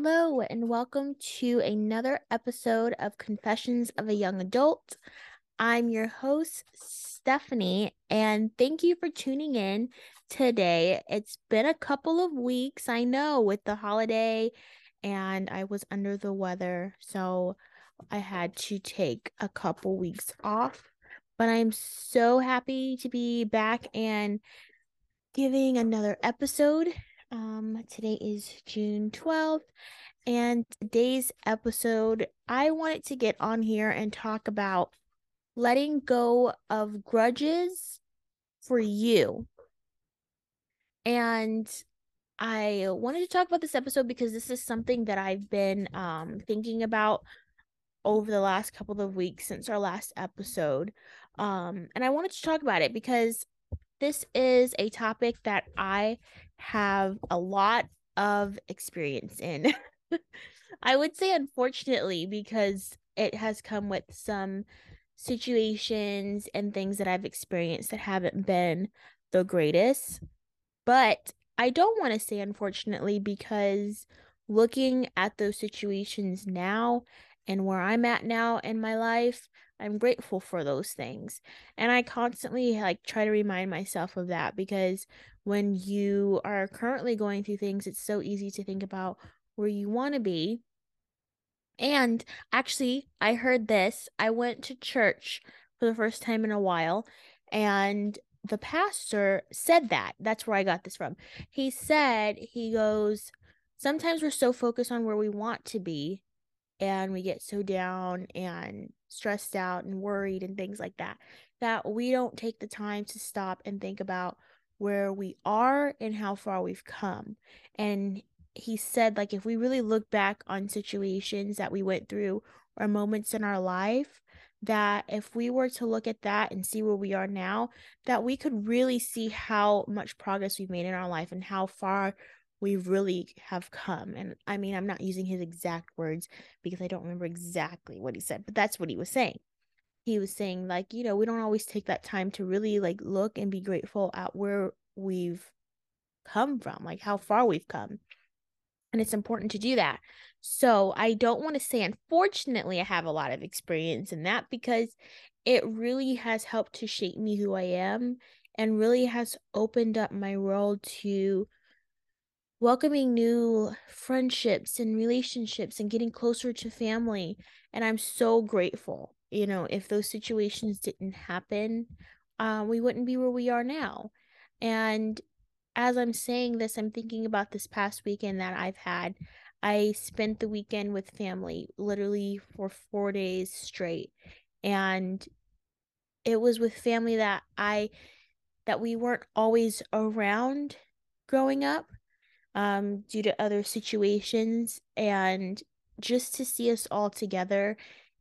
Hello, and welcome to another episode of Confessions of a Young Adult. I'm your host, Stephanie, and thank you for tuning in today. It's been a couple of weeks, I know, with the holiday, and I was under the weather, so I had to take a couple weeks off. But I'm so happy to be back and giving another episode um, today is June 12th, and today's episode, I wanted to get on here and talk about letting go of grudges for you. And I wanted to talk about this episode because this is something that I've been um, thinking about over the last couple of weeks since our last episode. Um, and I wanted to talk about it because this is a topic that I have a lot of experience in. I would say, unfortunately, because it has come with some situations and things that I've experienced that haven't been the greatest. But I don't want to say unfortunately because looking at those situations now and where I'm at now in my life, I'm grateful for those things. And I constantly like try to remind myself of that because when you are currently going through things, it's so easy to think about where you want to be. And actually, I heard this. I went to church for the first time in a while, and the pastor said that. That's where I got this from. He said, he goes, Sometimes we're so focused on where we want to be and we get so down and stressed out and worried and things like that that we don't take the time to stop and think about where we are and how far we've come. And he said like if we really look back on situations that we went through or moments in our life that if we were to look at that and see where we are now that we could really see how much progress we've made in our life and how far we really have come. And I mean, I'm not using his exact words because I don't remember exactly what he said, but that's what he was saying. He was saying, like, you know, we don't always take that time to really like look and be grateful at where we've come from, like how far we've come. And it's important to do that. So I don't want to say, unfortunately, I have a lot of experience in that because it really has helped to shape me who I am and really has opened up my world to welcoming new friendships and relationships and getting closer to family. And I'm so grateful. You know, if those situations didn't happen, uh, we wouldn't be where we are now. And as I'm saying this, I'm thinking about this past weekend that I've had. I spent the weekend with family literally for four days straight. And it was with family that I that we weren't always around growing up um, due to other situations. And just to see us all together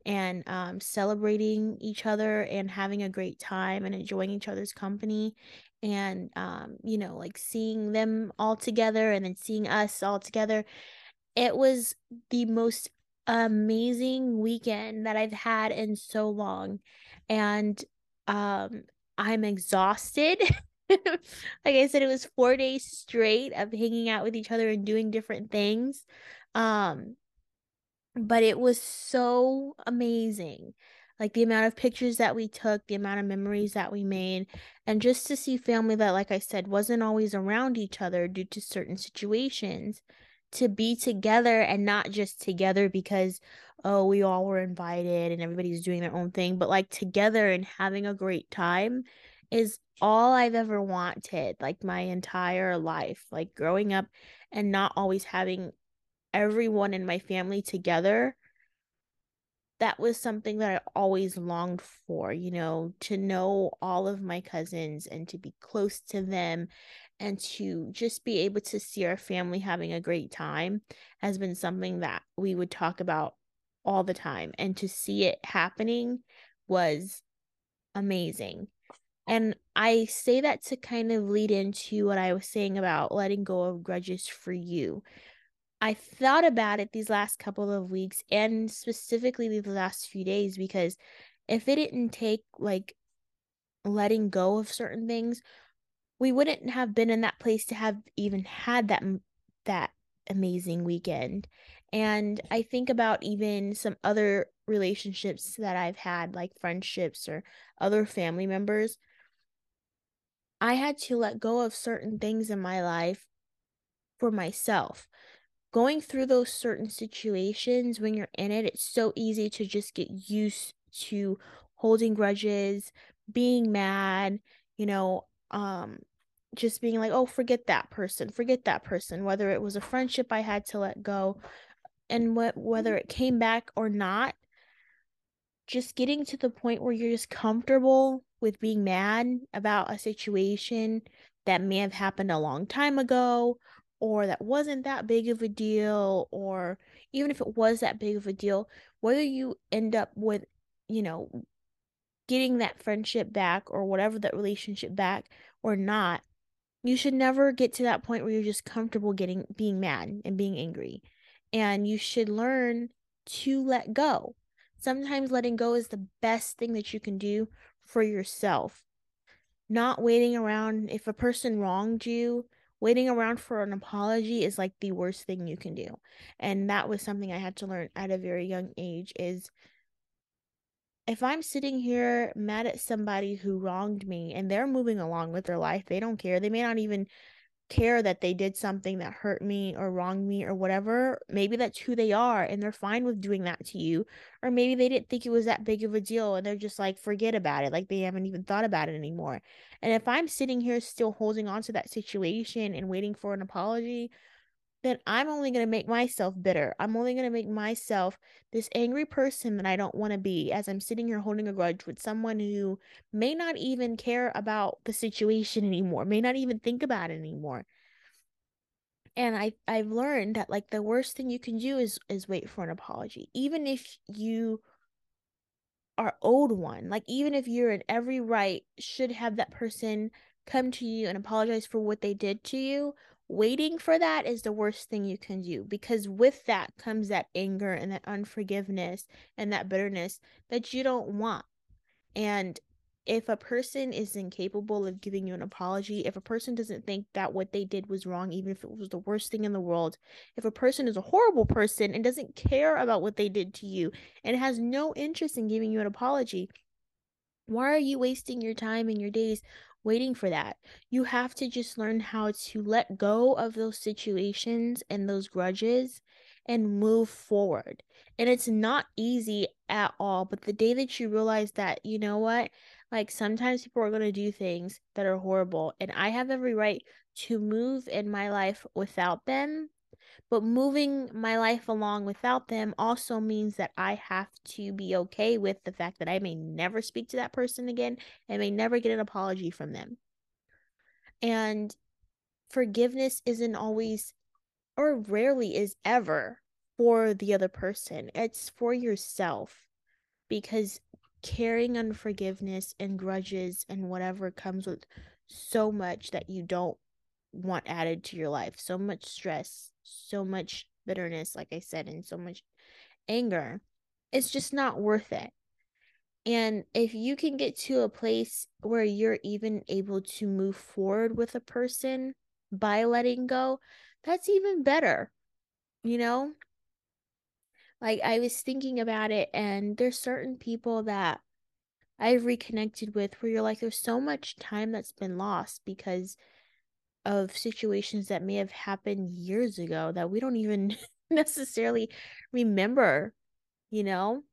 and um, celebrating each other and having a great time and enjoying each other's company and um, you know like seeing them all together and then seeing us all together it was the most amazing weekend that i've had in so long and um i'm exhausted like I said, it was four days straight of hanging out with each other and doing different things. Um, but it was so amazing. Like the amount of pictures that we took, the amount of memories that we made, and just to see family that, like I said, wasn't always around each other due to certain situations, to be together and not just together because, oh, we all were invited and everybody's doing their own thing, but like together and having a great time is all I've ever wanted, like my entire life, like growing up and not always having everyone in my family together. That was something that I always longed for, you know, to know all of my cousins and to be close to them and to just be able to see our family having a great time has been something that we would talk about all the time. And to see it happening was amazing. And I say that to kind of lead into what I was saying about letting go of grudges for you. I thought about it these last couple of weeks and specifically the last few days because if it didn't take like letting go of certain things, we wouldn't have been in that place to have even had that that amazing weekend. And I think about even some other relationships that I've had, like friendships or other family members. I had to let go of certain things in my life for myself. Going through those certain situations when you're in it, it's so easy to just get used to holding grudges, being mad, you know, um just being like, "Oh, forget that person. Forget that person." Whether it was a friendship I had to let go and what whether it came back or not, just getting to the point where you're just comfortable with being mad about a situation that may have happened a long time ago or that wasn't that big of a deal or even if it was that big of a deal whether you end up with you know getting that friendship back or whatever that relationship back or not you should never get to that point where you're just comfortable getting being mad and being angry. And you should learn to let go sometimes letting go is the best thing that you can do for yourself. Not waiting around if a person wronged you waiting around for an apology is like the worst thing you can do. And that was something i had to learn at a very young age is if i'm sitting here mad at somebody who wronged me and they're moving along with their life they don't care. They may not even care that they did something that hurt me or wronged me or whatever maybe that's who they are and they're fine with doing that to you or maybe they didn't think it was that big of a deal and they're just like forget about it like they haven't even thought about it anymore. And if I'm sitting here still holding on to that situation and waiting for an apology, then I'm only going to make myself bitter. I'm only going to make myself this angry person that I don't want to be as I'm sitting here holding a grudge with someone who may not even care about the situation anymore, may not even think about it anymore. And I I've learned that like the worst thing you can do is is wait for an apology. Even if you are owed one. Like even if you're in every right, should have that person come to you and apologize for what they did to you. Waiting for that is the worst thing you can do because with that comes that anger and that unforgiveness and that bitterness that you don't want. And if a person is incapable of giving you an apology, if a person doesn't think that what they did was wrong, even if it was the worst thing in the world, if a person is a horrible person and doesn't care about what they did to you and has no interest in giving you an apology, why are you wasting your time and your days waiting for that? You have to just learn how to let go of those situations and those grudges and move forward. And it's not easy at all, but the day that you realize that, you know what? Like sometimes people are going to do things that are horrible, and I have every right to move in my life without them. But moving my life along without them also means that I have to be okay with the fact that I may never speak to that person again and may never get an apology from them. And forgiveness isn't always, or rarely is ever, for the other person, it's for yourself because carrying unforgiveness and grudges and whatever comes with so much that you don't want added to your life so much stress so much bitterness like i said and so much anger it's just not worth it. And if you can get to a place where you're even able to move forward with a person by letting go that's even better you know? Like I was thinking about it and there's certain people that I've reconnected with where you're like there's so much time that's been lost because of situations that may have happened years ago that we don't even necessarily remember, you know?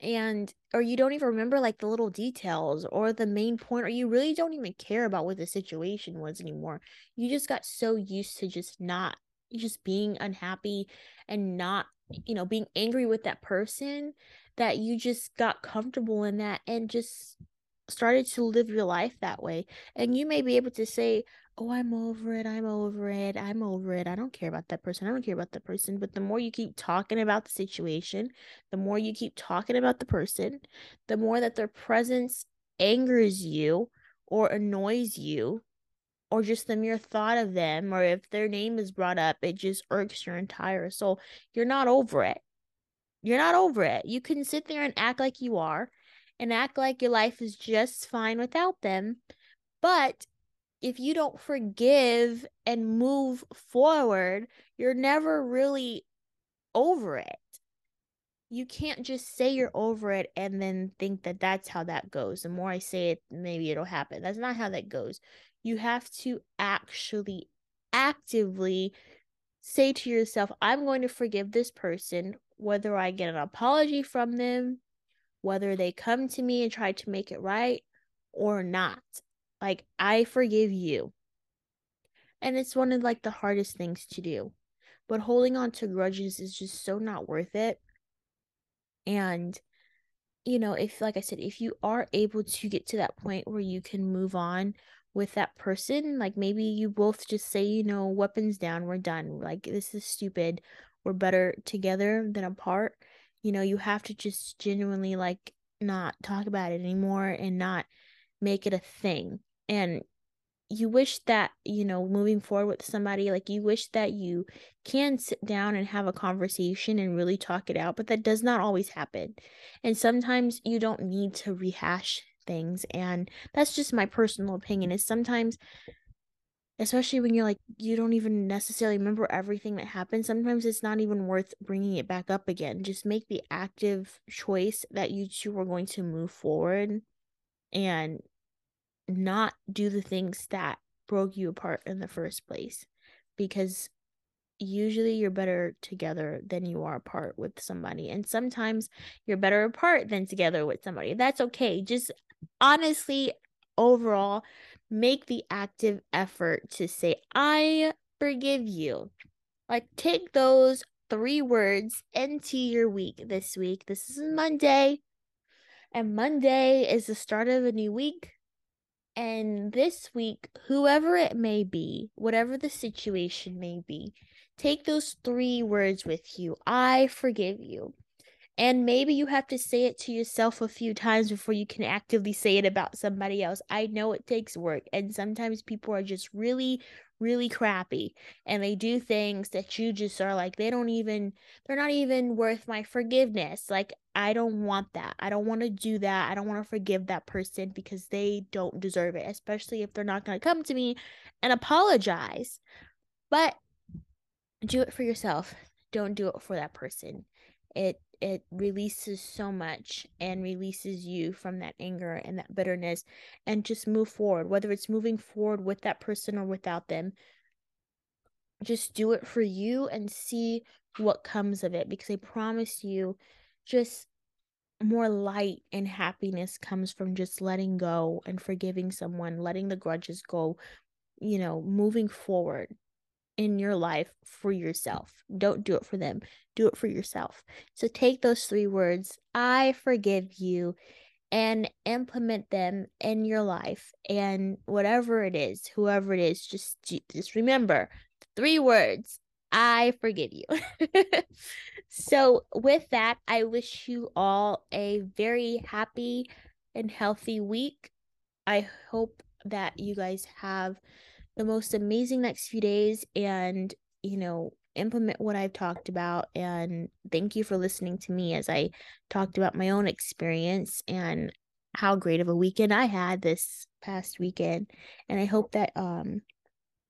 And or you don't even remember like the little details or the main point or you really don't even care about what the situation was anymore. You just got so used to just not just being unhappy and not you know, being angry with that person that you just got comfortable in that and just started to live your life that way. And you may be able to say, Oh, I'm over it. I'm over it. I'm over it. I don't care about that person. I don't care about that person. But the more you keep talking about the situation, the more you keep talking about the person, the more that their presence angers you or annoys you, or just the mere thought of them, or if their name is brought up, it just irks your entire soul. You're not over it. You're not over it. You can sit there and act like you are and act like your life is just fine without them. But if you don't forgive and move forward, you're never really over it. You can't just say you're over it and then think that that's how that goes. The more I say it, maybe it'll happen. That's not how that goes. You have to actually actively say to yourself, I'm going to forgive this person, whether I get an apology from them, whether they come to me and try to make it right or not. Like, I forgive you. And it's one of like the hardest things to do. But holding on to grudges is just so not worth it. And you know, if like I said, if you are able to get to that point where you can move on with that person, like maybe you both just say, you know, weapons down, we're done. Like this is stupid. We're better together than apart. You know, you have to just genuinely like not talk about it anymore and not make it a thing and you wish that you know moving forward with somebody like you wish that you can sit down and have a conversation and really talk it out but that does not always happen. And sometimes you don't need to rehash things and that's just my personal opinion is sometimes especially when you're like you don't even necessarily remember everything that happened sometimes it's not even worth bringing it back up again. Just make the active choice that you two are going to move forward and not do the things that broke you apart in the first place because usually you're better together than you are apart with somebody and sometimes you're better apart than together with somebody. That's okay. Just honestly overall make the active effort to say i forgive you. Like take those three words into your week this week. This is monday and monday is the start of a new week and this week, whoever it may be, whatever the situation may be, take those three words with you I forgive you. And maybe you have to say it to yourself a few times before you can actively say it about somebody else. I know it takes work, and sometimes people are just really, really crappy and they do things that you just are like they don't even they're not even worth my forgiveness. Like i don't want that. I don't want to do that. I don't want to forgive that person because they don't deserve it especially if they're not going to come to me and apologize. But do it for yourself. Don't do it for that person. It it releases so much and releases you from that anger and that bitterness and just move forward whether it's moving forward with that person or without them just do it for you and see what comes of it because i promise you just more light and happiness comes from just letting go and forgiving someone letting the grudges go you know moving forward in your life for yourself. Don't do it for them, do it for yourself. So take those three words, I forgive you, and implement them in your life. And whatever it is, whoever it is, just just remember three words. I forgive you. so, with that, I wish you all a very happy and healthy week. I hope that you guys have the most amazing next few days and, you know, implement what I've talked about. And thank you for listening to me as I talked about my own experience and how great of a weekend I had this past weekend. And I hope that, um,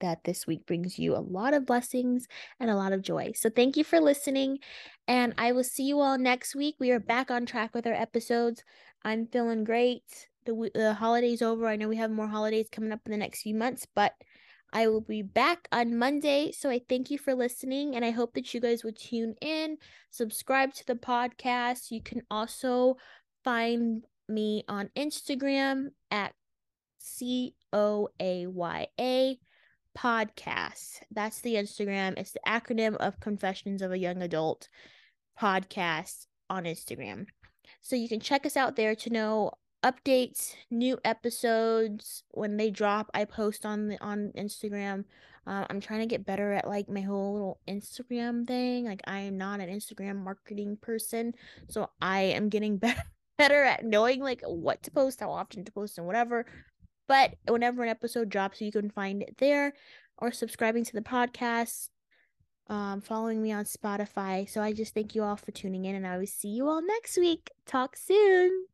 that this week brings you a lot of blessings and a lot of joy. So, thank you for listening, and I will see you all next week. We are back on track with our episodes. I'm feeling great. The, the holidays over. I know we have more holidays coming up in the next few months, but I will be back on Monday. So I thank you for listening and I hope that you guys will tune in, subscribe to the podcast. You can also find me on Instagram at C O A Y A podcast. That's the Instagram. It's the acronym of Confessions of a Young Adult podcast on Instagram. So you can check us out there to know updates, new episodes when they drop. I post on the on Instagram. Uh, I'm trying to get better at like my whole little Instagram thing. Like I am not an Instagram marketing person, so I am getting better better at knowing like what to post, how often to post, and whatever. But whenever an episode drops, you can find it there, or subscribing to the podcast, um, following me on Spotify. So I just thank you all for tuning in, and I will see you all next week. Talk soon.